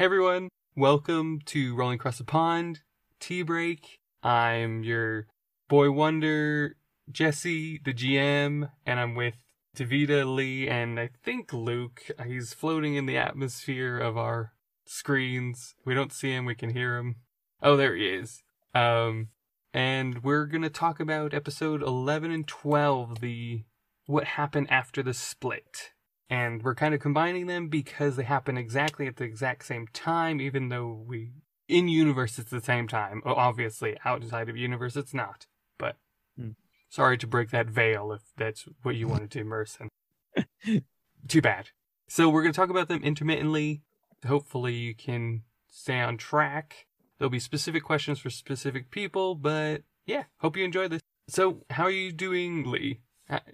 Hey everyone, welcome to Rolling Across the Pond Tea Break. I'm your boy wonder, Jesse, the GM, and I'm with Davida, Lee, and I think Luke. He's floating in the atmosphere of our screens. We don't see him, we can hear him. Oh, there he is. Um, and we're gonna talk about episode 11 and 12, the what happened after the split and we're kind of combining them because they happen exactly at the exact same time, even though we in universe it's the same time. Obviously, outside of universe it's not. But hmm. sorry to break that veil if that's what you wanted to immerse in. Too bad. So we're going to talk about them intermittently. Hopefully, you can stay on track. There'll be specific questions for specific people, but yeah, hope you enjoy this. So, how are you doing, Lee?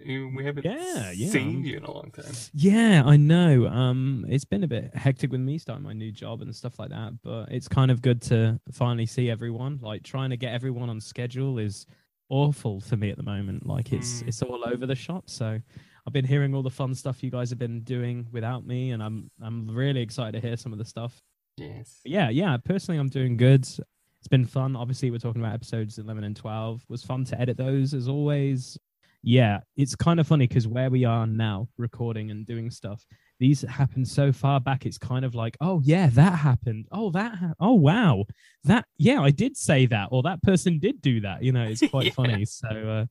We haven't yeah, yeah. seen you in a long time. Yeah, I know. Um, it's been a bit hectic with me starting my new job and stuff like that, but it's kind of good to finally see everyone. Like trying to get everyone on schedule is awful for me at the moment. Like it's mm. it's all over the shop. So I've been hearing all the fun stuff you guys have been doing without me, and I'm I'm really excited to hear some of the stuff. Yes. But yeah, yeah. Personally, I'm doing good. It's been fun. Obviously, we're talking about episodes 11 and 12. It was fun to edit those as always yeah, it's kind of funny because where we are now, recording and doing stuff, these happen so far back. It's kind of like, oh yeah, that happened. Oh that. Ha- oh wow, that. Yeah, I did say that, or that person did do that. You know, it's quite yeah. funny. So uh,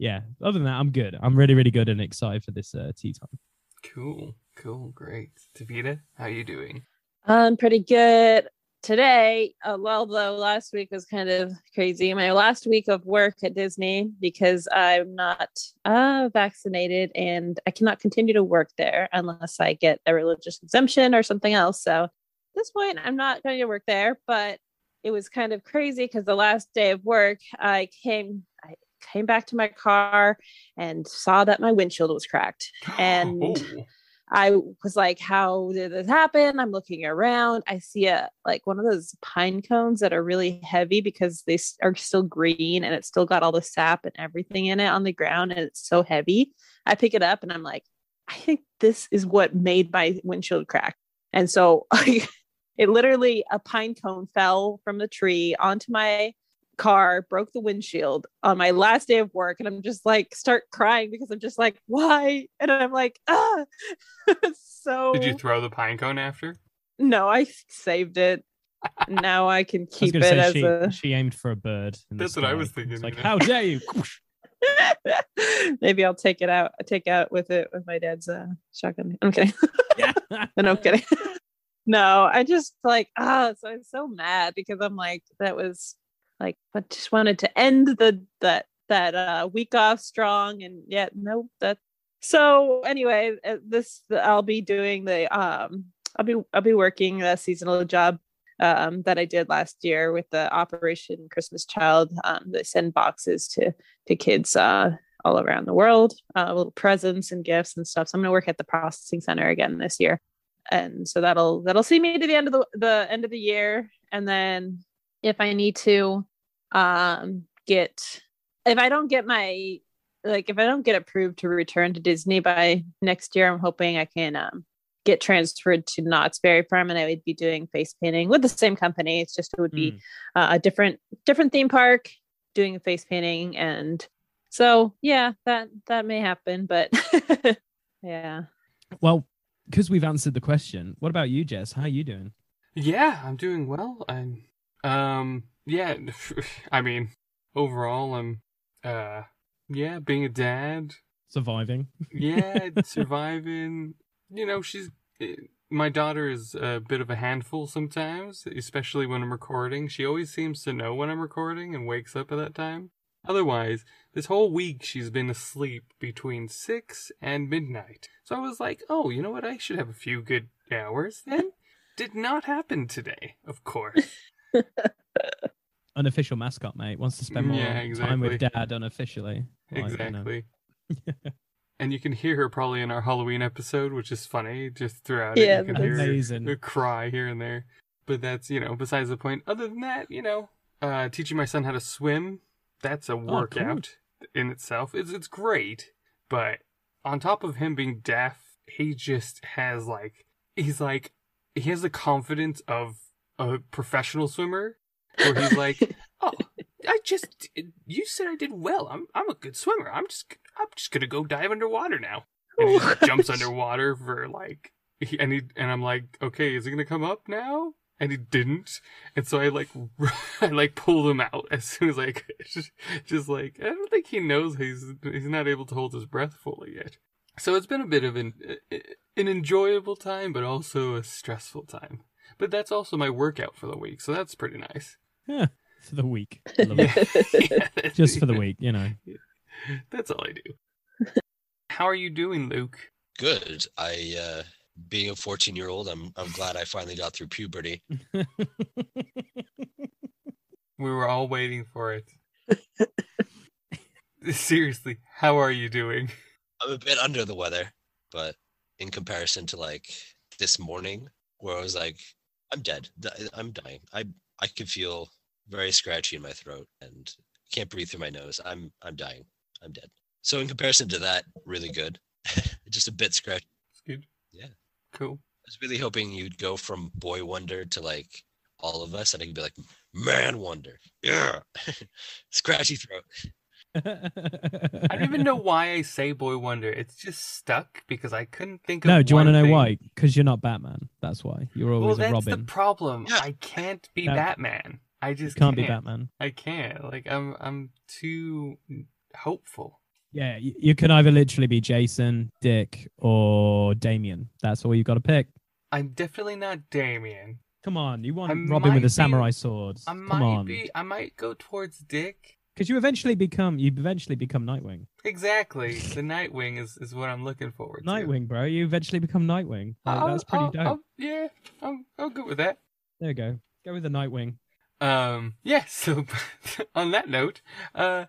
yeah. Other than that, I'm good. I'm really, really good and excited for this uh, tea time. Cool, cool, great. Davida, how you doing? I'm pretty good today, uh, although last week was kind of crazy, my last week of work at Disney because I'm not uh, vaccinated and I cannot continue to work there unless I get a religious exemption or something else. So at this point, I'm not going to work there, but it was kind of crazy because the last day of work, I came, I came back to my car and saw that my windshield was cracked. And oh I was like, how did this happen? I'm looking around. I see a like one of those pine cones that are really heavy because they are still green and it's still got all the sap and everything in it on the ground and it's so heavy. I pick it up and I'm like, I think this is what made my windshield crack. And so it literally a pine cone fell from the tree onto my car, broke the windshield on my last day of work. And I'm just like, start crying because I'm just like, why? And I'm like, ah. so. Did you throw the pine cone after? No, I saved it. now I can keep I it as she, a. She aimed for a bird. That's what I was thinking. It's like, how dare you? Maybe I'll take it out. Take out with it with my dad's uh, shotgun. I'm kidding. yeah. no, I'm kidding. no, I just like ah, so I'm so mad because I'm like that was like but just wanted to end the that that uh week off strong and yet no that so anyway uh, this i'll be doing the um i'll be i'll be working a seasonal job um, that I did last year with the Operation Christmas Child. Um, they send boxes to to kids uh, all around the world, uh, little presents and gifts and stuff. So I'm going to work at the processing center again this year, and so that'll that'll see me to the end of the the end of the year. And then if I need to, um, get if I don't get my like if I don't get approved to return to Disney by next year, I'm hoping I can um, get transferred to Knott's Berry Farm and I would be doing face painting with the same company. It's just it would be mm. uh, a different different theme park doing face painting and so yeah, that that may happen, but yeah. Well, because we've answered the question, what about you, Jess? How are you doing? Yeah, I'm doing well. I'm um yeah, I mean, overall, I'm, uh, yeah, being a dad, surviving. yeah, surviving. You know, she's eh, my daughter is a bit of a handful sometimes, especially when I'm recording. She always seems to know when I'm recording and wakes up at that time. Otherwise, this whole week she's been asleep between 6 and midnight. So I was like, oh, you know what? I should have a few good hours then. Did not happen today, of course. Unofficial mascot, mate. Wants to spend more yeah, exactly. time with dad unofficially. Exactly. and you can hear her probably in our Halloween episode, which is funny. Just throughout yeah, it, you can hear amazing. her cry here and there. But that's you know besides the point. Other than that, you know, uh, teaching my son how to swim. That's a workout oh, cool. in itself. It's it's great, but on top of him being deaf, he just has like he's like he has the confidence of a professional swimmer, where he's like, "Oh, I just you said I did well. I'm I'm a good swimmer. I'm just I'm just gonna go dive underwater now." And he just jumps underwater for like, and he and I'm like, "Okay, is he gonna come up now?" And he didn't, and so I like I like pulled him out as soon as I could. Just, just like I don't think he knows he's he's not able to hold his breath fully yet. So it's been a bit of an an enjoyable time, but also a stressful time. But that's also my workout for the week, so that's pretty nice. Yeah, for the week. Yeah. yeah, Just for the week, you know. That's all I do. How are you doing, Luke? Good. I uh being a 14 year old, I'm I'm glad I finally got through puberty. we were all waiting for it. Seriously, how are you doing? I'm a bit under the weather, but in comparison to like this morning, where I was like, I'm dead. I'm dying. I I can feel very scratchy in my throat and can't breathe through my nose. I'm I'm dying. I'm dead. So in comparison to that, really good. Just a bit scratchy. It's good. Yeah. Cool. I was really hoping you'd go from boy wonder to like all of us, and I could be like man wonder. Yeah. Scratchy throat. I don't even know why I say Boy Wonder. It's just stuck because I couldn't think of. No, do you want to know thing. why? Because you're not Batman. That's why you're always well, that's a Robin. the problem. Yeah. I can't be No. Batman. I just can't be Batman. I can't. Like I'm. I'm too hopeful. Yeah, you, you can either literally be Jason, Dick, or Damien. That's all you've got to pick. I'm definitely not Damien. Come on, you want I Robin might with be- a samurai sword. I Come might on, be. I might go towards Dick. Because you eventually become you eventually become Nightwing. Exactly. The Nightwing is, is what I'm looking forward to. Nightwing, bro. You eventually become Nightwing. Like, that's pretty I'll- dope. I'll- yeah, I'm, I'm good with that. There you go. Go with the Nightwing. Um, yeah, so on that note, uh,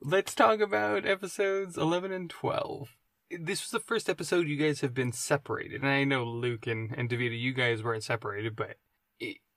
let's talk about episodes 11 and 12. This was the first episode you guys have been separated. And I know Luke and, and Davida, you guys weren't separated, but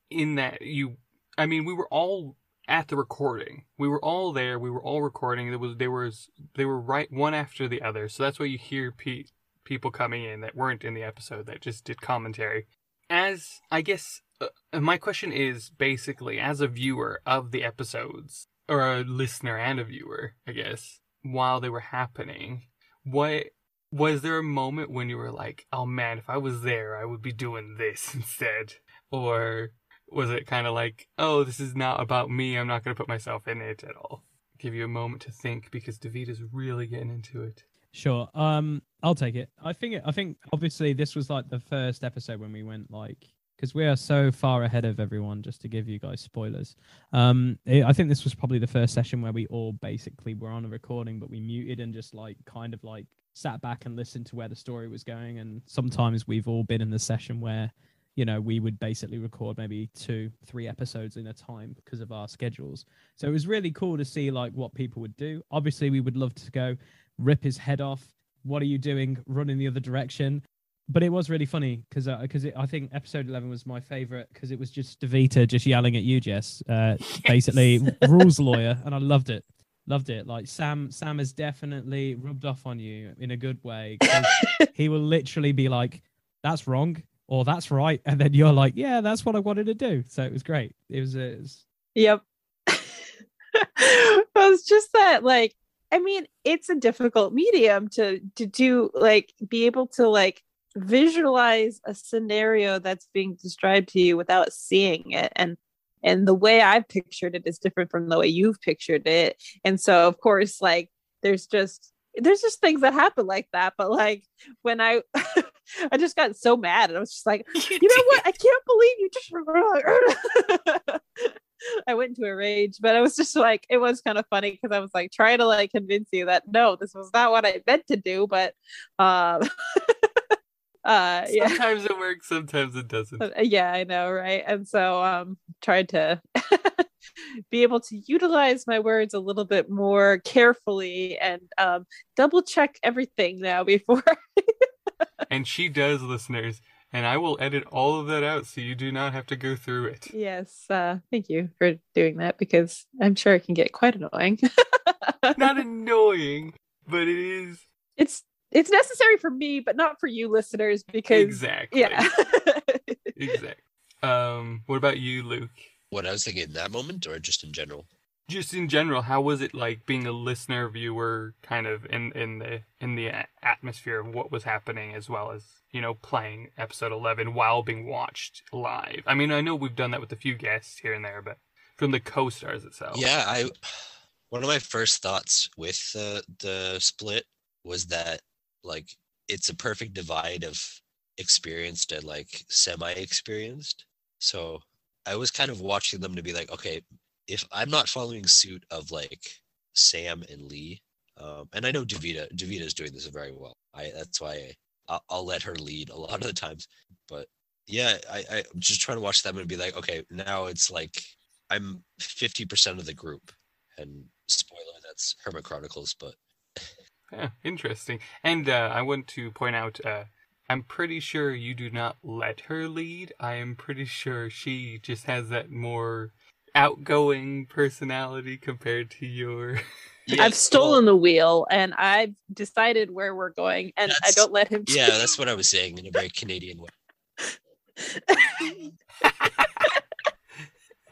in that you, I mean, we were all at the recording. We were all there. We were all recording. There was, they were they were right one after the other. So that's why you hear pe- people coming in that weren't in the episode that just did commentary. As, I guess, uh, my question is basically as a viewer of the episodes or a listener and a viewer i guess while they were happening what was there a moment when you were like oh man if i was there i would be doing this instead or was it kind of like oh this is not about me i'm not going to put myself in it at all give you a moment to think because david is really getting into it Sure. Um, I'll take it. I think. I think obviously this was like the first episode when we went like because we are so far ahead of everyone. Just to give you guys spoilers. Um, I I think this was probably the first session where we all basically were on a recording, but we muted and just like kind of like sat back and listened to where the story was going. And sometimes we've all been in the session where you know we would basically record maybe two three episodes in a time because of our schedules. So it was really cool to see like what people would do. Obviously we would love to go rip his head off. What are you doing? Run in the other direction. But it was really funny because because I think episode 11 was my favorite because it was just Davida just yelling at you Jess. Uh basically rules lawyer and I loved it. Loved it. Like Sam Sam has definitely rubbed off on you in a good way. he will literally be like that's wrong or that's right. And then you're like yeah that's what I wanted to do. So it was great. It was, it was Yep. it was just that like I mean it's a difficult medium to to do like be able to like visualize a scenario that's being described to you without seeing it. And and the way I've pictured it is different from the way you've pictured it. And so of course like there's just there's just things that happen like that but like when I I just got so mad and I was just like you know what? I can't believe you just. I went into a rage, but I was just like, it was kind of funny because I was like trying to like convince you that no, this was not what I meant to do, but um, uh, yeah, sometimes it works sometimes it doesn't Uh, yeah, I know, right? And so um, tried to be able to utilize my words a little bit more carefully and um, double check everything now before. and she does listeners and i will edit all of that out so you do not have to go through it yes, uh, thank you for doing that because I'm sure it can get quite annoying. not annoying but it is it's it's necessary for me, but not for you listeners because exactly yeah. exactly. Um, what about you, Luke? What I was thinking in that moment, or just in general? Just in general, how was it like being a listener viewer, kind of in in the in the atmosphere of what was happening, as well as you know playing episode eleven while being watched live? I mean, I know we've done that with a few guests here and there, but from the co-stars itself. Yeah, I one of my first thoughts with the the split was that like it's a perfect divide of experienced and like semi experienced. So I was kind of watching them to be like, okay, if I'm not following suit of like Sam and Lee, um, and I know Davida, Davida is doing this very well. I that's why I, will let her lead a lot of the times. But yeah, I, I'm just trying to watch them and be like, okay, now it's like I'm 50% of the group, and spoiler, that's Hermit Chronicles, but. yeah, interesting. And uh, I want to point out, uh, I'm pretty sure you do not let her lead. I am pretty sure she just has that more outgoing personality compared to your. Yeah, I've stolen well, the wheel and I've decided where we're going, and I don't let him. Yeah, that's what I was saying in a very Canadian way.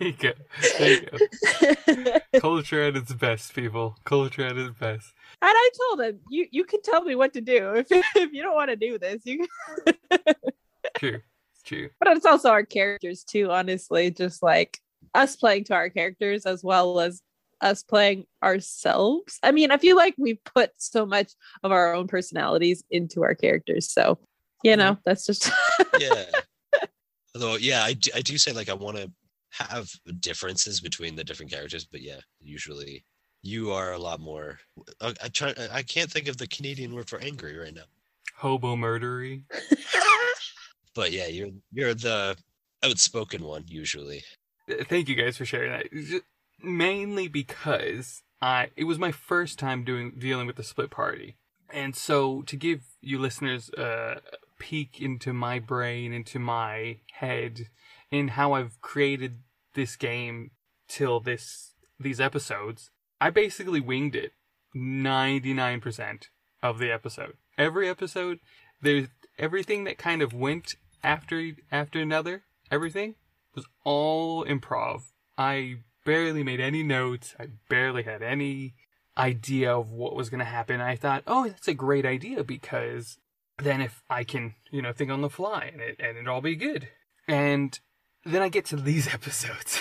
there you go. There you go. Culture at its best, people. Culture at its best. And I told him, you you can tell me what to do if if you don't want to do this. You. true. It's true. But it's also our characters too. Honestly, just like us playing to our characters as well as us playing ourselves. I mean, I feel like we put so much of our own personalities into our characters. So, you mm-hmm. know, that's just yeah. Although, yeah, I do, I do say like I want to have differences between the different characters, but yeah, usually you are a lot more. I, I try. I can't think of the Canadian word for angry right now. Hobo murdery. but yeah, you're you're the outspoken one usually. Uh, thank you guys for sharing that. Mainly because I it was my first time doing dealing with the split party, and so to give you listeners a peek into my brain, into my head, in how I've created this game till this these episodes, I basically winged it 99% of the episode. Every episode, there's everything that kind of went after after another, everything was all improv. I barely made any notes. I barely had any idea of what was going to happen. I thought, "Oh, that's a great idea because then if I can, you know, think on the fly and it and it all be good." And then I get to these episodes.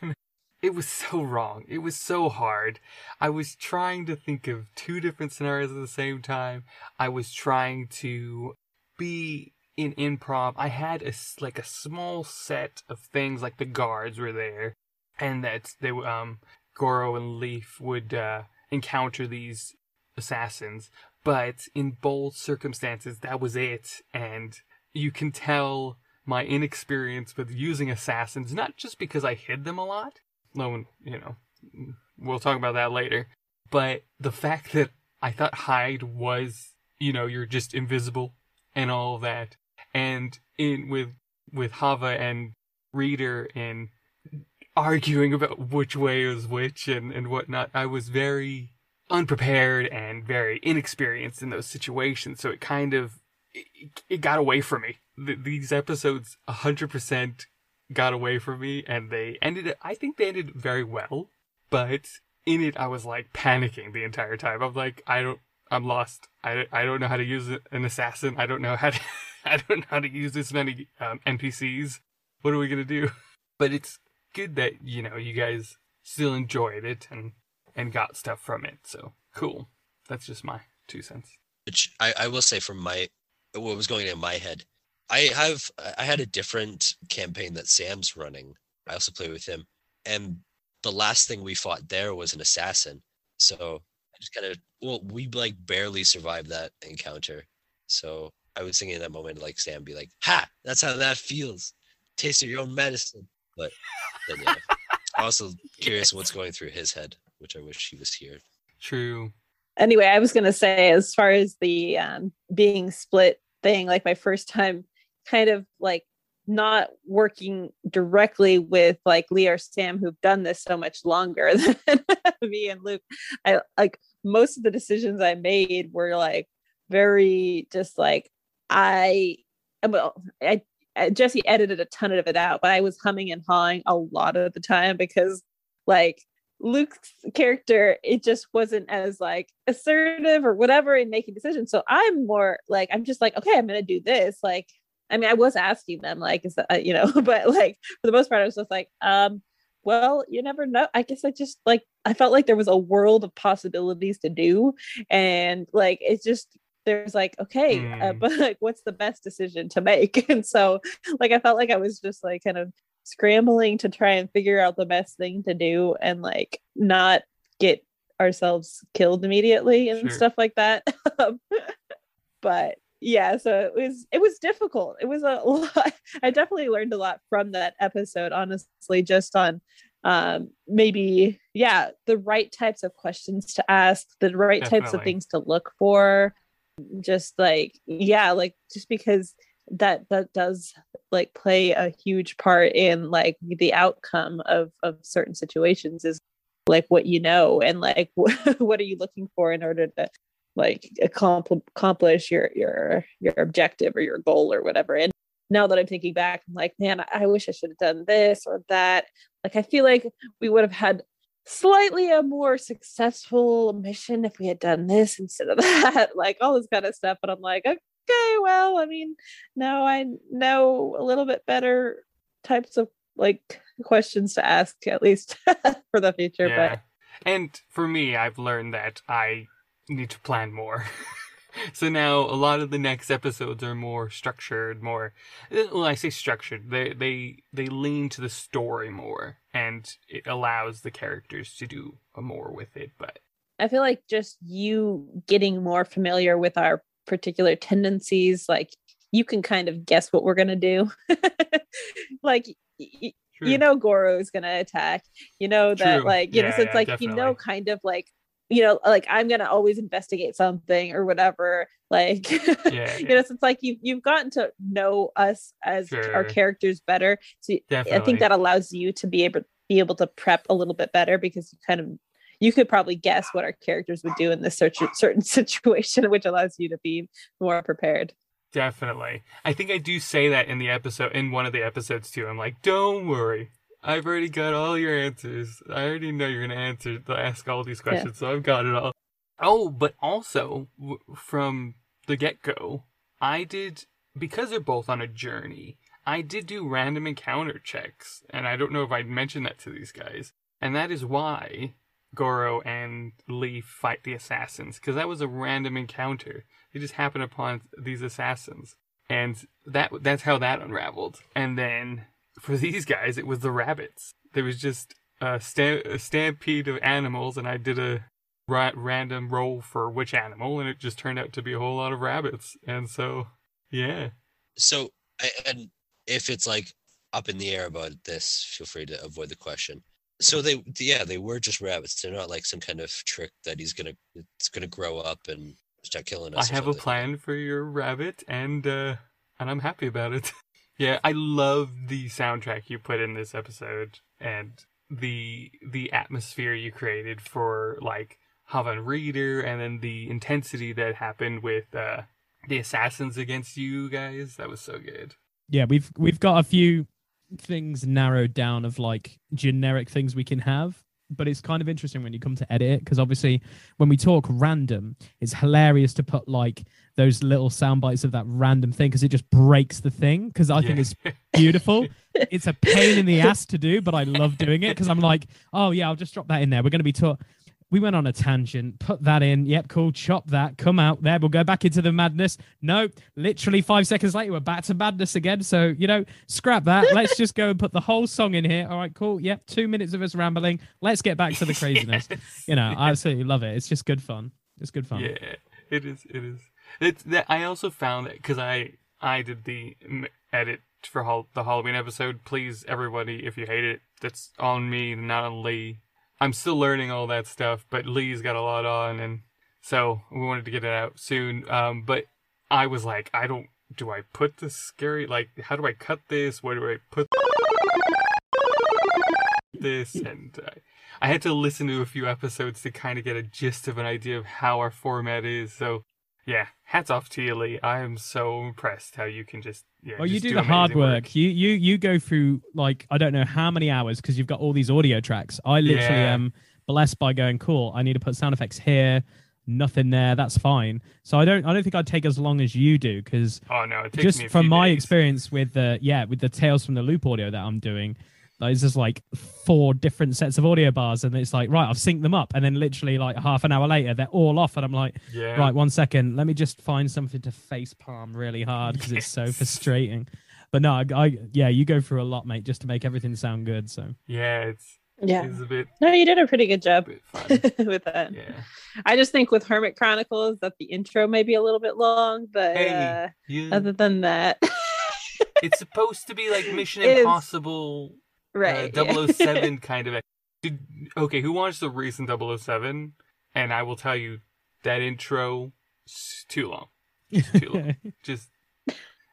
and it was so wrong. It was so hard. I was trying to think of two different scenarios at the same time. I was trying to be in improv. I had a like a small set of things like the guards were there and that they um Goro and Leaf would uh, encounter these assassins, but in both circumstances that was it and you can tell my inexperience with using assassins, not just because I hid them a lot, no, you know, we'll talk about that later, but the fact that I thought hide was, you know, you're just invisible and all that, and in with with Hava and Reader in arguing about which way is which and and whatnot, I was very unprepared and very inexperienced in those situations, so it kind of it, it got away from me these episodes 100% got away from me and they ended I think they ended very well, but in it I was like panicking the entire time. I'm like I don't I'm lost. I, I don't know how to use an assassin. I don't know how to I don't know how to use this many um, NPCs. What are we going to do? But it's good that, you know, you guys still enjoyed it and and got stuff from it. So, cool. That's just my two cents. Which I, I will say from my what was going in my head I have I had a different campaign that Sam's running. I also play with him, and the last thing we fought there was an assassin. So I just kind of well, we like barely survived that encounter. So I was thinking in that moment, like Sam, be like, "Ha! That's how that feels. Taste of your own medicine." But then, yeah, I'm also curious what's going through his head, which I wish he was here. True. Anyway, I was gonna say, as far as the um, being split thing, like my first time kind of like not working directly with like Lee or Sam who've done this so much longer than me and Luke. I like most of the decisions I made were like very just like I well I uh, Jesse edited a ton of it out, but I was humming and hawing a lot of the time because like Luke's character, it just wasn't as like assertive or whatever in making decisions. So I'm more like, I'm just like, okay, I'm gonna do this. Like, I mean, I was asking them, like, is that uh, you know, but like for the most part, I was just like, um, well, you never know. I guess I just like I felt like there was a world of possibilities to do, and like it's just there's like okay, mm. uh, but like what's the best decision to make? And so like I felt like I was just like kind of scrambling to try and figure out the best thing to do and like not get ourselves killed immediately and sure. stuff like that. But yeah, so it was it was difficult. It was a lot. I definitely learned a lot from that episode, honestly, just on um maybe yeah, the right types of questions to ask, the right definitely. types of things to look for. Just like yeah, like just because that that does like play a huge part in like the outcome of of certain situations is like what you know and like what are you looking for in order to like accomplish your your your objective or your goal or whatever. And now that i'm thinking back i'm like man i wish i should have done this or that. Like i feel like we would have had slightly a more successful mission if we had done this instead of that like all this kind of stuff. But i'm like okay, well, I mean, now I know a little bit better types of like questions to ask, at least for the future. Yeah. But and for me, I've learned that I need to plan more. so now a lot of the next episodes are more structured, more eh, well, I say structured. They they they lean to the story more and it allows the characters to do more with it, but I feel like just you getting more familiar with our particular tendencies like you can kind of guess what we're going to do like y- you know goro is going to attack you know that True. like you yeah, know so it's yeah, like definitely. you know kind of like you know like i'm going to always investigate something or whatever like yeah, you know so it's like you you've gotten to know us as sure. our characters better so definitely. i think that allows you to be able be able to prep a little bit better because you kind of you could probably guess what our characters would do in this certain situation, which allows you to be more prepared. Definitely. I think I do say that in the episode, in one of the episodes too. I'm like, don't worry. I've already got all your answers. I already know you're going to answer, ask all these questions, yeah. so I've got it all. Oh, but also w- from the get go, I did, because they're both on a journey, I did do random encounter checks. And I don't know if I'd mentioned that to these guys. And that is why Goro and Lee fight the assassins because that was a random encounter. They just happened upon these assassins, and that that's how that unraveled. And then for these guys, it was the rabbits. There was just a, a stampede of animals, and I did a ra- random roll for which animal, and it just turned out to be a whole lot of rabbits. And so, yeah. So, and if it's like up in the air about this, feel free to avoid the question. So they, yeah, they were just rabbits. They're not like some kind of trick that he's gonna, it's gonna grow up and start killing us. I have a plan for your rabbit, and uh, and I'm happy about it. yeah, I love the soundtrack you put in this episode, and the the atmosphere you created for like Havan Reader, and then the intensity that happened with uh, the assassins against you guys. That was so good. Yeah, we've we've got a few things narrowed down of like generic things we can have. But it's kind of interesting when you come to edit it because obviously when we talk random it's hilarious to put like those little sound bites of that random thing because it just breaks the thing because i yeah. think it's beautiful. It's a pain in the ass to do but i love doing it because i'm like oh yeah i'll just drop that in there. We're going to be taught we went on a tangent, put that in. Yep, cool. Chop that. Come out there. We'll go back into the madness. No, literally five seconds later, we're back to madness again. So, you know, scrap that. Let's just go and put the whole song in here. All right, cool. Yep, two minutes of us rambling. Let's get back to the craziness. yes. You know, I absolutely love it. It's just good fun. It's good fun. Yeah, it is. It is. It's that I also found that because I I did the edit for the Halloween episode. Please, everybody, if you hate it, that's on me, not on Lee. I'm still learning all that stuff, but Lee's got a lot on, and so we wanted to get it out soon. Um, but I was like, I don't. Do I put the scary? Like, how do I cut this? Where do I put this? And I had to listen to a few episodes to kind of get a gist of an idea of how our format is. So yeah, hats off to you, Lee. I am so impressed how you can just yeah. Well, you just do, the hard amazing work. You you you go through like I don't know how many hours because you've got all these audio tracks. I literally Yeah. am blessed by going cool. I need to put sound effects here, nothing there. That's fine. So I don't I don't think I'd take as long as you do because Oh no, it takes me just from my days. experience with the yeah with the Tales from the Loop audio that I'm doing. Like, it's just like four different sets of audio bars, and it's like right, I've synced them up, and then literally like half an hour later, they're all off, and I'm like, Yeah. right, one second, let me just find something to face palm really hard because it's so frustrating. But no, I, I yeah, you go through a lot, mate, just to make everything sound good. So Yeah, it's Yeah. it's a bit, No, you did a pretty good job with that. yeah. I just think with Hermit Chronicles that the intro may be a little bit long, but Hey, uh, you, other than that, it's supposed to be like Mission It is. Impossible right? uh, 007 kind of. Did, okay, who watched the recent 007? And I will tell you that intro is too long. Too long. Just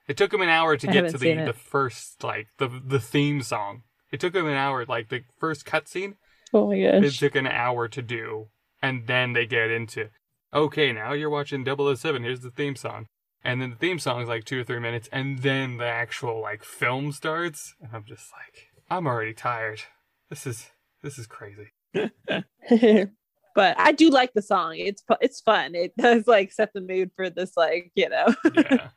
it took him an hour to get to the the first like the the theme song. It took him an hour, like the first cutscene. oh my gosh It took an hour to do, and then they get into, okay, now you're watching 007. Here's the theme song, and then the theme song is like two or three minutes, and then the actual like film starts, and I'm just like, I'm already tired. This is this is crazy. but I do like the song. It's it's fun. It does like set the mood for this like you know Yeah,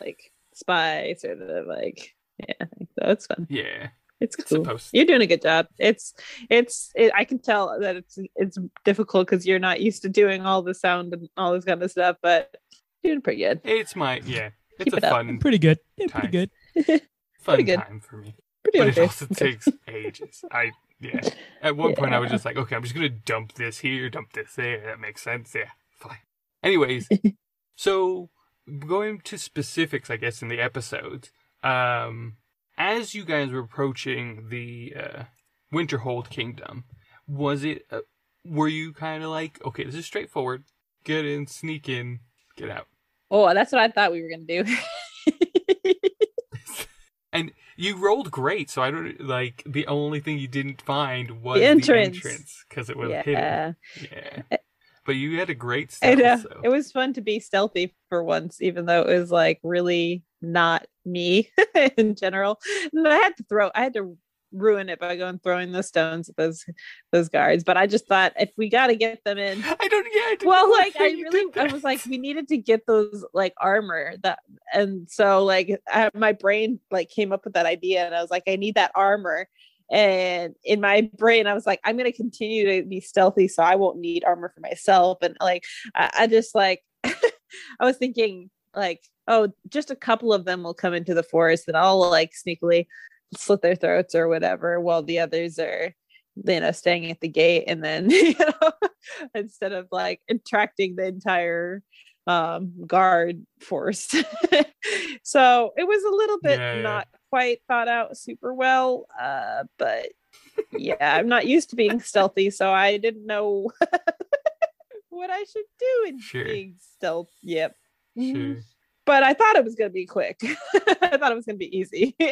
like spy sort of like yeah. So it's fun. yeah. It's It's cool. supposed. You're doing a good job. It's it's it, I can tell that it's it's difficult because you're not used to doing all the sound and all this kind of stuff, but you're doing pretty good. It's my yeah. It's Keep a it fun pretty good. Yeah, pretty good. fun pretty good. time for me, Pretty but okay. it also takes ages. I yeah. At one point, I was just like, okay, I'm just gonna dump this here, dump this there. That makes sense. Yeah, fine. Anyways, so going to specifics, I guess, in the episodes. Um, as you guys were approaching the uh, Winterhold Kingdom, was it? Uh, were you kind of like, okay, this is straightforward. Get in, sneak in, get out. Oh, that's what I thought we were gonna do. You rolled great, so I don't like the only thing you didn't find was The entrance. because it was yeah. hidden. Yeah, but you had a great I stealth. know. So. It was fun to be stealthy for once, even though it was like really not me in general. And I had to throw I had to ruin it by going throwing the stones at those those guards. But I just thought if we gotta get them in. I don't. Yeah. I Well, like I really I was like, we needed to get those like armor that and so like I, my brain like came up with that idea and I was like, I need that armor. And in my brain, I was like, I'm gonna continue to be stealthy, so I won't need armor for myself. And like, I, I just like, I was thinking like, oh, just a couple of them will come into the forest, and I'll like sneakily slit their throats or whatever, while the others are, you know, staying at the gate. And then, you know, instead of like attracting the entire um guard force so it was a little bit Yeah, not quite thought out super well uh but yeah i'm not used to being stealthy so i didn't know what i should do in Sure. being stealth yep. Sure. But i thought it was going to be quick i thought it was going to be easy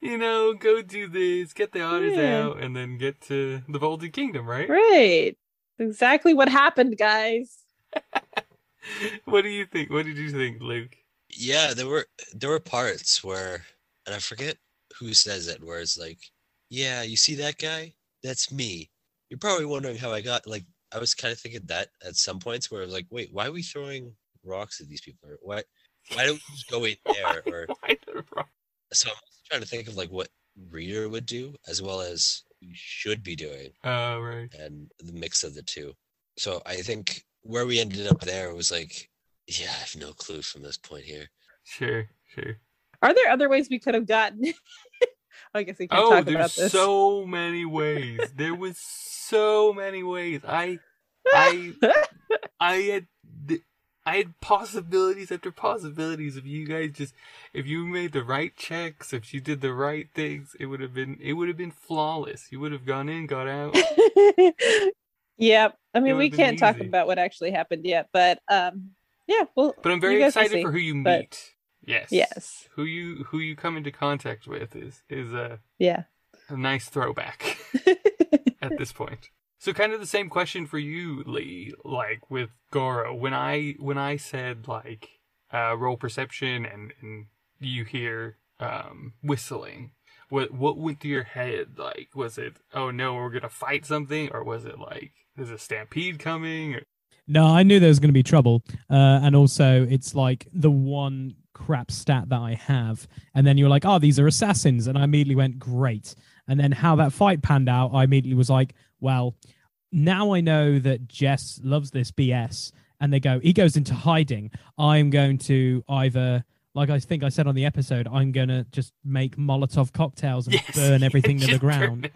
You know, go do this, get the otters Yeah. out, and then get to the Vaulted Kingdom, right? right exactly what happened guys what do you think? What did you think, Luke? Yeah, there were there were parts where, and I forget who says it, where it's like, yeah, you see that guy? That's me. You're probably wondering how I got like I was kind of thinking that at some points where I was like, wait, why are we throwing rocks at these people? Or why why don't we just go in there? Or Why the rock? so I'm trying to think of like what reader would do as well as we should be doing Oh, right. and the mix of the two. So I think where we ended up there was like, yeah, I have no clue from this point here. Sure, sure. are there other ways we could have gotten i guess we can Oh, talk about there's this so many ways. There was so many ways. I, I, I had, th- I had possibilities after possibilities. If you guys just, if you made the right checks, if you did the right things, it would have been, it would have been flawless. You would have gone in, got out. yeah i mean we can't talk about what actually happened yet but um yeah well But I'm very excited see. for who you but- meet. Yes. yes Who you who you come into contact with is is a, yeah a nice throwback at this point. So kind of the same question for you, Lee, like with Goro. When I when I said like uh roll perception and, and you hear um whistling, what what went through your head? Like was it oh no, we're gonna fight something, or was it like there's a stampede coming? Or... No, I knew there was to be trouble. Uh, and also, it's like the one crap stat that I have. And then you're like, oh, these are assassins. And I immediately went, great. And then how that fight panned out, I immediately was like, well, now I know that Jess loves this BS. And they go, he goes into hiding. I'm going to either, like I think I said on the episode, I'm going to just make Molotov cocktails and Yes, burn everything to the ground.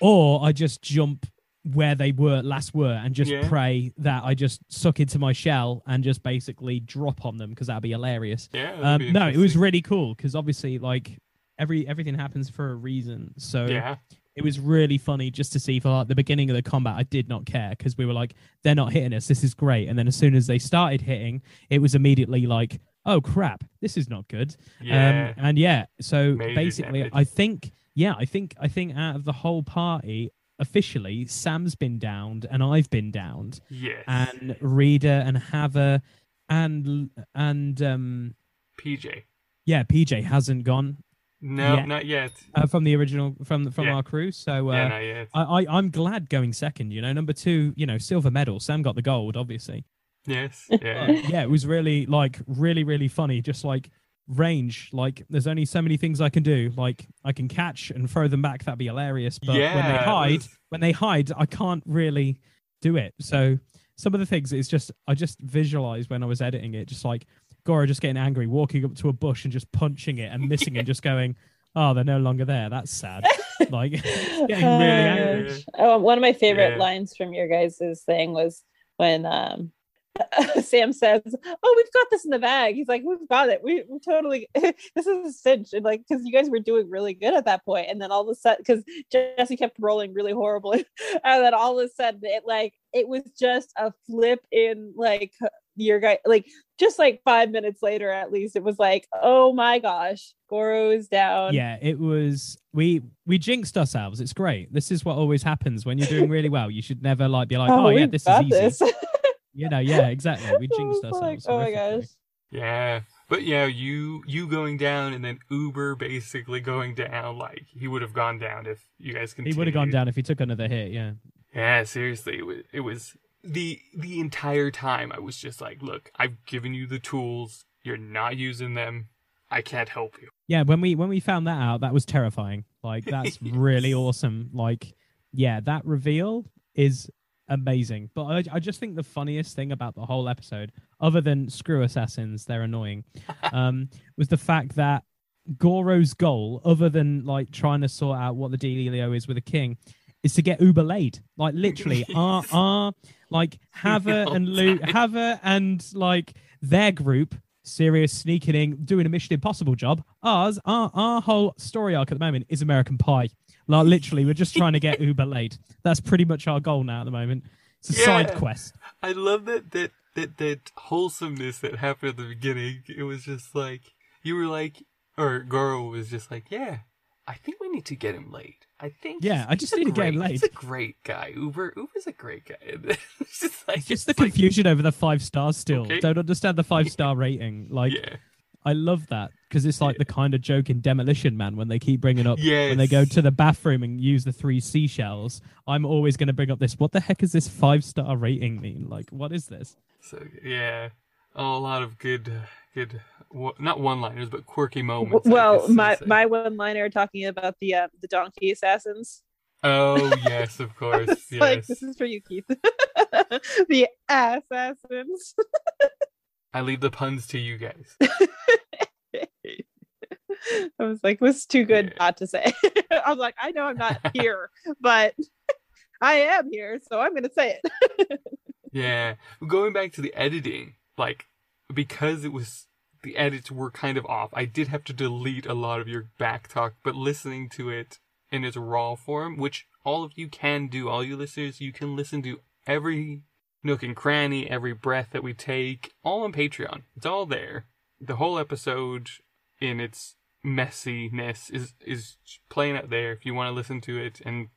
Or I just jump where they were last were and just Yeah. pray that I just suck into my shell and just basically drop on them because that'd be hilarious. Yeah. Um, be no, it was really cool because obviously like every everything happens for a reason. So Yeah. It was really funny just to see for like the beginning of the combat. I did not care because we were like, they're not hitting us. This is great. And then as soon as they started hitting, it was immediately like, oh crap, this is not good. Yeah. Um, and yeah, so Major basically, damage. I think, yeah, I think, I think out of the whole party, officially, Sam's been downed and I've been downed, yes. and Reader and Haver and and um PJ. yeah, PJ hasn't gone No, Yeah. not yet. uh, from the original from from Yeah. our crew. So uh, yeah. I, I I'm glad going second. You know, number two, you know, silver medal. Sam got the gold, obviously. yes. Yeah. yeah, it was really like really really funny. Just like range, like there's only so many things I can do. Like I can catch and throw them back. That'd be hilarious. But when they hide, was- when they hide, I can't really do it. So some of the things it's just I just visualized when I was editing it, just like Goro just getting angry, walking up to a bush and just punching it and missing and just going, "Oh, they're no longer there. That's sad." like getting really Uh, angry. Oh, one of my favorite Yeah. lines from your guys' thing was when um Sam says, "Oh, we've got this in the bag." He's like, "We've got it. We, we totally. this is a cinch." And like, because you guys were doing really good at that point, and then all of a sudden, because Jesse kept rolling really horribly, and then all of a sudden, it like it was just a flip in like your guy, like just like five minutes later, at least, it was like, "Oh my gosh, Goro is down." yeah it was we we jinxed ourselves it's great this is what always happens when you're doing really well you should never like be like oh, oh yeah this is easy this. you know yeah exactly we jinxed was like, ourselves oh my gosh. Yeah. But yeah, you you going down and then Uber basically going down like he would have gone down if you guys can, he would have gone down if he took another hit yeah Yeah, seriously, it was, it was the the entire time I was just like, look, I've given you the tools, you're not using them. I can't help you. yeah when we when we found that out that was terrifying like that's really awesome like yeah that reveal is amazing but I, I just think the funniest thing about the whole episode other than screw assassins they're annoying um was the fact that goro's goal other than like trying to sort out what the dealio is with the king is to get uber laid. Like literally our our uh, uh, like haver and Lu time. haver and like their group serious sneaking in doing a mission impossible job. Ours our our whole story arc at the moment is american pie. Like literally we're just trying to get uber laid. That's pretty much our goal now at the moment. It's a side quest. I love that that that that wholesomeness that happened at the beginning. It was just like you were like, or Goro was just like, yeah, I think we need to get him laid. I think. Yeah, I just a need to get him great- He's a great guy. Uber, Uber's a great guy. it's just like it's just the like- confusion over the five stars still Okay. don't understand the five star rating like yeah. i love that because it's like Yeah. the kind of joke in demolition man when they keep bringing up Yes. when they go to the bathroom and use the three seashells i'm always going to bring up this what the heck is this five star rating mean like what is this So yeah, oh, a lot of good, uh, good, not one-liners, but quirky moments. Well, my my one liner talking about the uh, the donkey assassins. Oh yes, of course. Yes. like this is for you, Keith. the assassins. I leave the puns to you guys. I was like, this is too good Yeah. not to say. I was like, I know I'm not here, but I am here, so I'm gonna say it. Yeah, going back to the editing, like because it was the edits were kind of off. I did have to delete a lot of your back talk, but listening to it in its raw form, which all of you can do, all you listeners, you can listen to every nook and cranny, every breath that we take, all on Patreon. It's all there. The whole episode in its messiness is is playing out there. If you want to listen to it and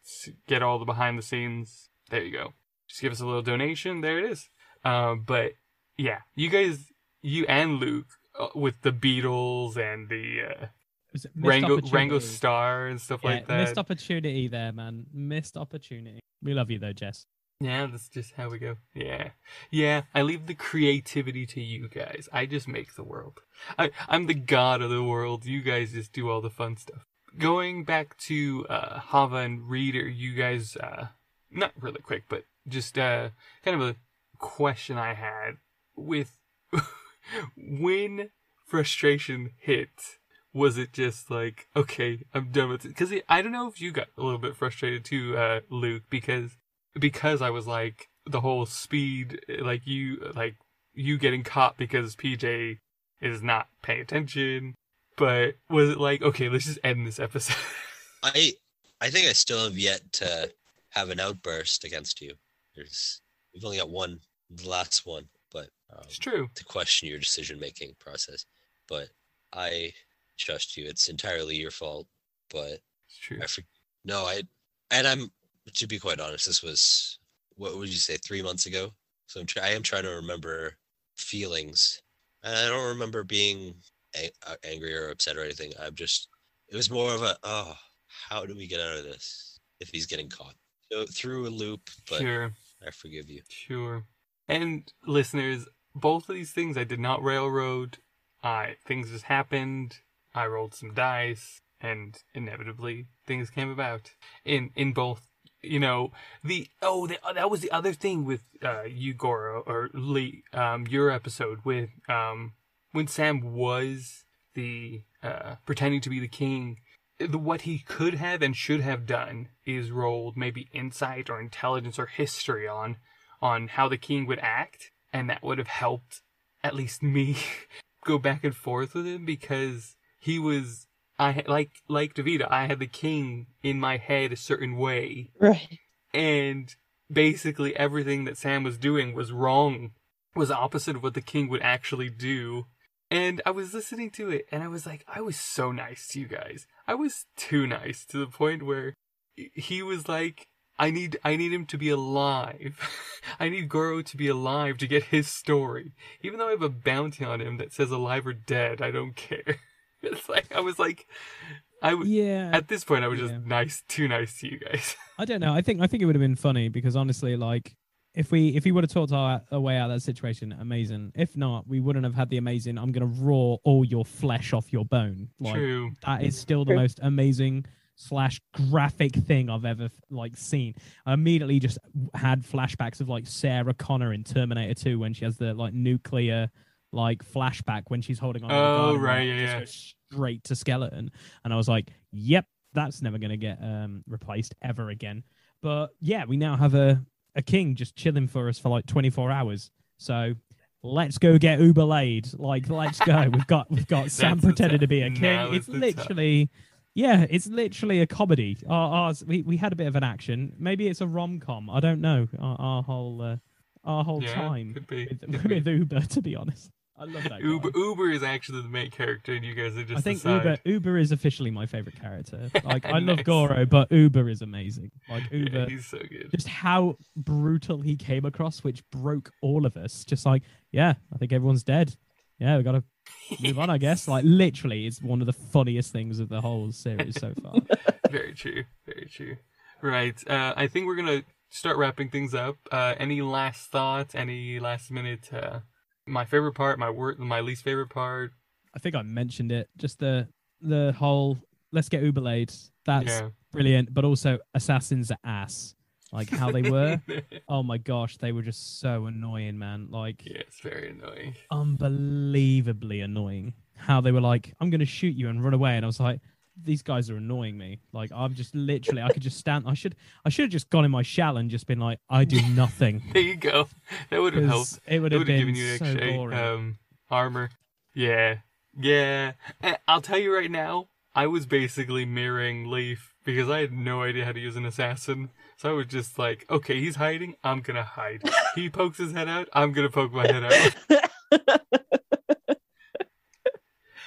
get all the behind the scenes, there you go. Just give us a little donation. There it is. Uh, but yeah, you guys, you and Luke uh, with the Beatles and the uh, Was it missed Ringo? Ringo Starr and stuff Yeah, like that. Missed opportunity there, man. Missed opportunity. We love you though, Jess. Yeah, that's just how we go. Yeah. Yeah, I leave the creativity to you guys. I just make the world. I, I'm the god of the world. You guys just do all the fun stuff. Going back to uh, Hava and Reader, you guys, uh, not really quick, but just uh, kind of a question I had with when frustration hit. Was it just like, okay, I'm done with it? Because I don't know if you got a little bit frustrated too, uh, Luke, because because I was like the whole speed, like you, like you getting caught because PJ is not paying attention. But was it like, okay, let's just end this episode? I I think I still have yet to have an outburst against you. There's we've only got one, the last one, um, it's true. to question your decision making process. But I trust you. It's entirely your fault. But It's true. I for, no, I and I'm to be quite honest. This was what would you say three months ago. So I'm try, I am trying to remember feelings, and I don't remember being a- uh, angry or upset or anything. I'm just it was more of a oh, how do we get out of this if he's getting caught? So through a loop, but Sure. I forgive you. Sure. And listeners, both of these things I did not railroad. I things just happened. I rolled some dice, and inevitably things came about. In in both, you know, the oh the, that was the other thing with uh, you Goro or Lee, um, your episode with um when Sam was the uh pretending to be the king. The, what he could have and should have done is rolled maybe insight or intelligence or history on on how the king would act, and that would have helped at least me go back and forth with him because he was I like like Davida, I had the king in my head a certain way, Right. and basically everything that Sam was doing was wrong, was opposite of what the king would actually do. And I was listening to it, and I was like, I was so nice to you guys. I was too nice to the point where he was like, I need, I need him to be alive. I need Goro to be alive to get his story. Even though I have a bounty on him that says alive or dead, I don't care. It's like I was like, I w- Yeah. at this point I was just nice, too nice to you guys. I don't know. I think I think it would have been funny because honestly, like if we if we would have talked our, our way out of that situation, amazing. If not, we wouldn't have had the amazing. I'm gonna raw all your flesh off your bone. Like True. that is still the True. most amazing slash graphic thing I've ever like seen. I immediately just had flashbacks of like Sarah Connor in Terminator 2 when she has the like nuclear like flashback when she's holding on. Oh, right, yeah, yeah. Straight to skeleton, and I was like, "Yep, that's never gonna get um replaced ever again." But yeah, we now have a a king just chilling for us for like 24 hours. So let's go get Uber laid. Like, let's go. We've got we've got Sam pretending to be a king. It's literally. time. Yeah, it's literally a comedy. Our, ours, we, we had a bit of an action. Maybe it's a rom com. I don't know. Our, our whole uh, our whole Yeah, time could be. with, could be. with Uber, to be honest. I love that. Uber guy. Uber is actually the main character, and you guys are just I think. Uber Uber is officially my favorite character. Like I love Nice. Goro, but Uber is amazing. Like Yeah, Uber, he's so good. just how brutal he came across, which broke all of us. Just like, yeah, I think everyone's dead. Yeah, we gotta move on, I guess. Like literally, it's one of the funniest things of the whole series so far. very true. Very true. Right. Uh, I think we're gonna start wrapping things up. Uh, any last thoughts? Any last minute? Uh, my favorite part. My word. My least favorite part. I think I mentioned it. Just the the whole let's get Uber laid. That's yeah. brilliant. But also assassins are ass. Like how they were. oh my gosh, they were just so annoying, man. Like yeah, it's very annoying. unbelievably annoying. How they were like, I'm gonna shoot you and run away, and I was like, these guys are annoying me. Like I'm just literally, I could just stand. I should, I should have just gone in my shell and just been like, I do nothing. There you go. That would have helped. It would have been given you so boring. um, armor. Yeah, yeah. And I'll tell you right now, I was basically mirroring Leaf because I had no idea how to use an assassin. So I was just like, okay, he's hiding. I'm gonna hide. he pokes his head out. I'm gonna poke my head out.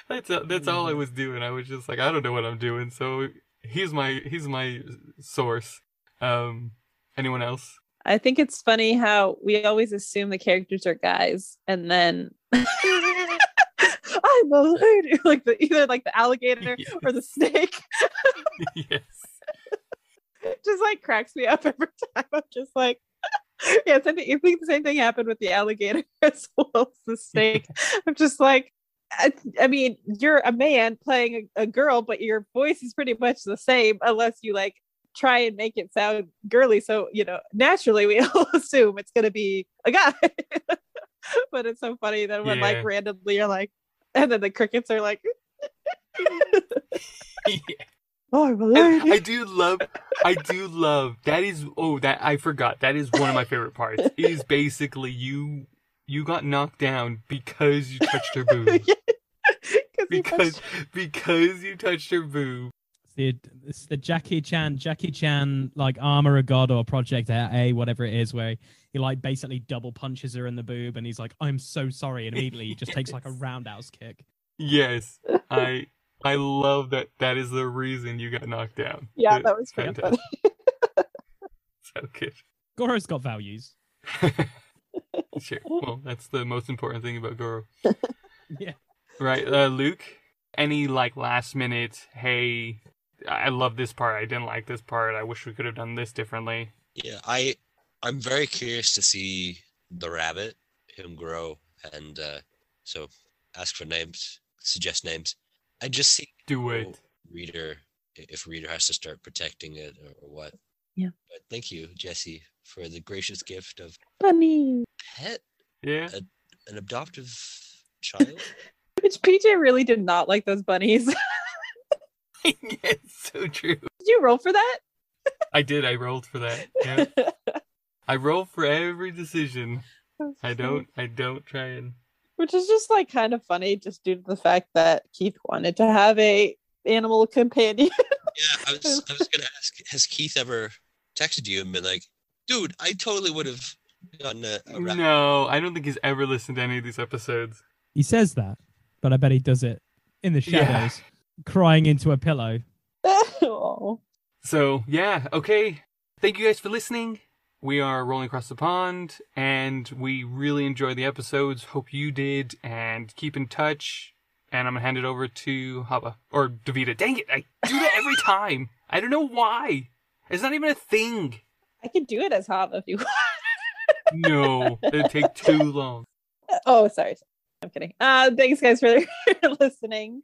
That's that's all I was doing. I was just like, I don't know what I'm doing. So he's my he's my source. Um, anyone else? I think it's funny how we always assume the characters are guys, and then I'm a lady, like the either like the alligator Yes. or the snake. yes. Just like cracks me up every time. I'm just like, yeah, I think, I think the same thing happened with the alligator as well as the snake. I'm just like, I, I mean, you're a man playing a, a girl, but your voice is pretty much the same unless you like try and make it sound girly. So, you know, naturally we all assume it's going to be a guy. but it's so funny that when Yeah. like randomly you're like, and then the crickets are like, oh, I'm a And lady. I do love, I do love. That is, oh, that I forgot. That is one of my favorite parts. Is basically you, you got knocked down because you touched her boob. 'Cause because touched- because you touched her boob. the it's the Jackie Chan Jackie Chan like Armor of God or Project A whatever it is where he like basically double punches her in the boob and he's like I'm so sorry and immediately he just takes like a roundhouse kick. Yes, I I love that. That is the reason you got knocked down. yeah, It- that was fantastic. of funny. so good. Goro's got values. sure. Well, that's the most important thing about Goro. Yeah. Right, uh, Luke. Any like last minute? Hey, I love this part. I didn't like this part. I wish we could have done this differently. Yeah, I I'm very curious to see the rabbit, him grow, and uh, so ask for names, suggest names. I just see Do it. reader if reader has to start protecting it or, or what. Yeah. But thank you, Jesse, for the gracious gift of bunny pet, Yeah. an adoptive child. Which PJ really did not like those bunnies. Did yes, so true. Did you roll for that? I did. I rolled for that. Yeah. I roll for every decision. I don't. I don't try and. Which is just like kind of funny, just due to the fact that Keith wanted to have a animal companion. yeah, I was I was gonna ask, has Keith ever texted you and been like, dude, I totally would have gotten a, a rabbit. No, I don't think he's ever listened to any of these episodes. He says that, but I bet he does it in the Yeah. shadows, crying into a pillow. oh. So yeah, okay. Thank you guys for listening. We are rolling across the pond, and we really enjoy the episodes. Hope you did, and keep in touch. And I'm gonna hand it over to Hava or Davida. Dang it! I do that every time. I don't know why. It's not even a thing. I could do it as Hava if you want. No, it'd take too long. Oh, sorry. I'm kidding. Uh, thanks guys for listening.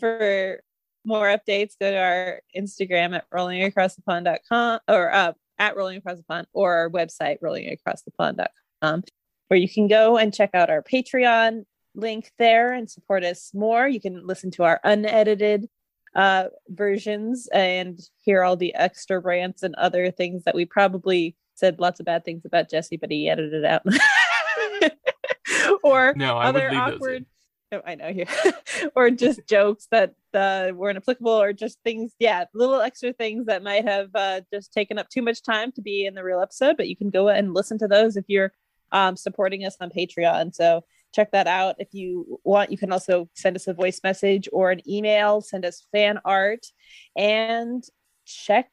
For more updates, go to our Instagram at rollingacrossthepond.com or uh, at rollingacrossthepond or our website rollingacrossthepond.com where you can go and check out our Patreon link there and support us more. You can listen to our unedited uh, versions and hear all the extra rants and other things that we probably said lots of bad things about Jesse, but he edited it out. or No, I other awkward. Oh, I know you, or just jokes that uh, weren't applicable, or just things, yeah, little extra things that might have uh, just taken up too much time to be in the real episode. But you can go and listen to those if you're um, supporting us on Patreon. So check that out. If you want, you can also send us a voice message or an email, send us fan art, and check.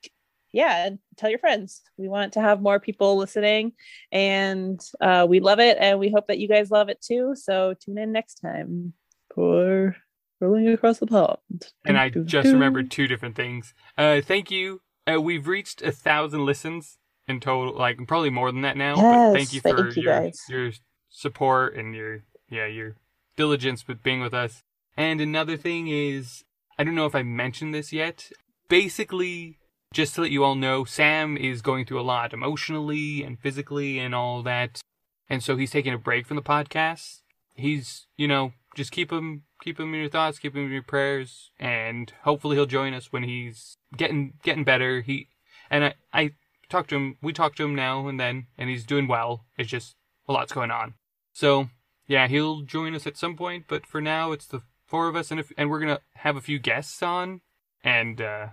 Yeah, and tell your friends. We want to have more people listening, and uh, we love it, and we hope that you guys love it too. So tune in next time for rolling across the pond. And I just remembered two different things. Uh, thank you. Uh, we've reached a thousand listens in total, like probably more than that now. but thank Yes, you thank for you, your guys. your support and your yeah your diligence with being with us. And another thing is, I don't know if I mentioned this yet. Basically, just to let you all know, Sam is going through a lot emotionally and physically and all that, and so he's taking a break from the podcast. He's, you know, just keep him keep him in your thoughts, keep him in your prayers, and hopefully he'll join us when he's getting getting better. He and I I talked to him. We talked to him now and then, and he's doing well. It's just a lot's going on. So yeah, he'll join us at some point. But for now, it's the four of us, and if and we're gonna have a few guests on, and uh,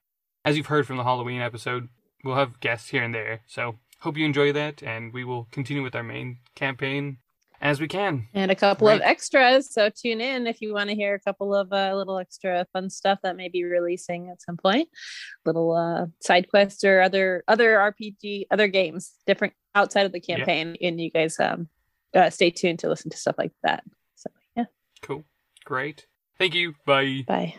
as you've heard from the Halloween episode, we'll have guests here and there. So hope you enjoy that, and we will continue with our main campaign. As we can. and a couple of extras. So tune in if you want to hear a couple of uh, little extra fun stuff that may be releasing at some point. Little uh, side quests or other other RPG, other games, different outside of the Yeah. campaign. And you guys um, uh, stay tuned to listen to stuff like that. So yeah, Cool. Great. Thank you. Bye. bye.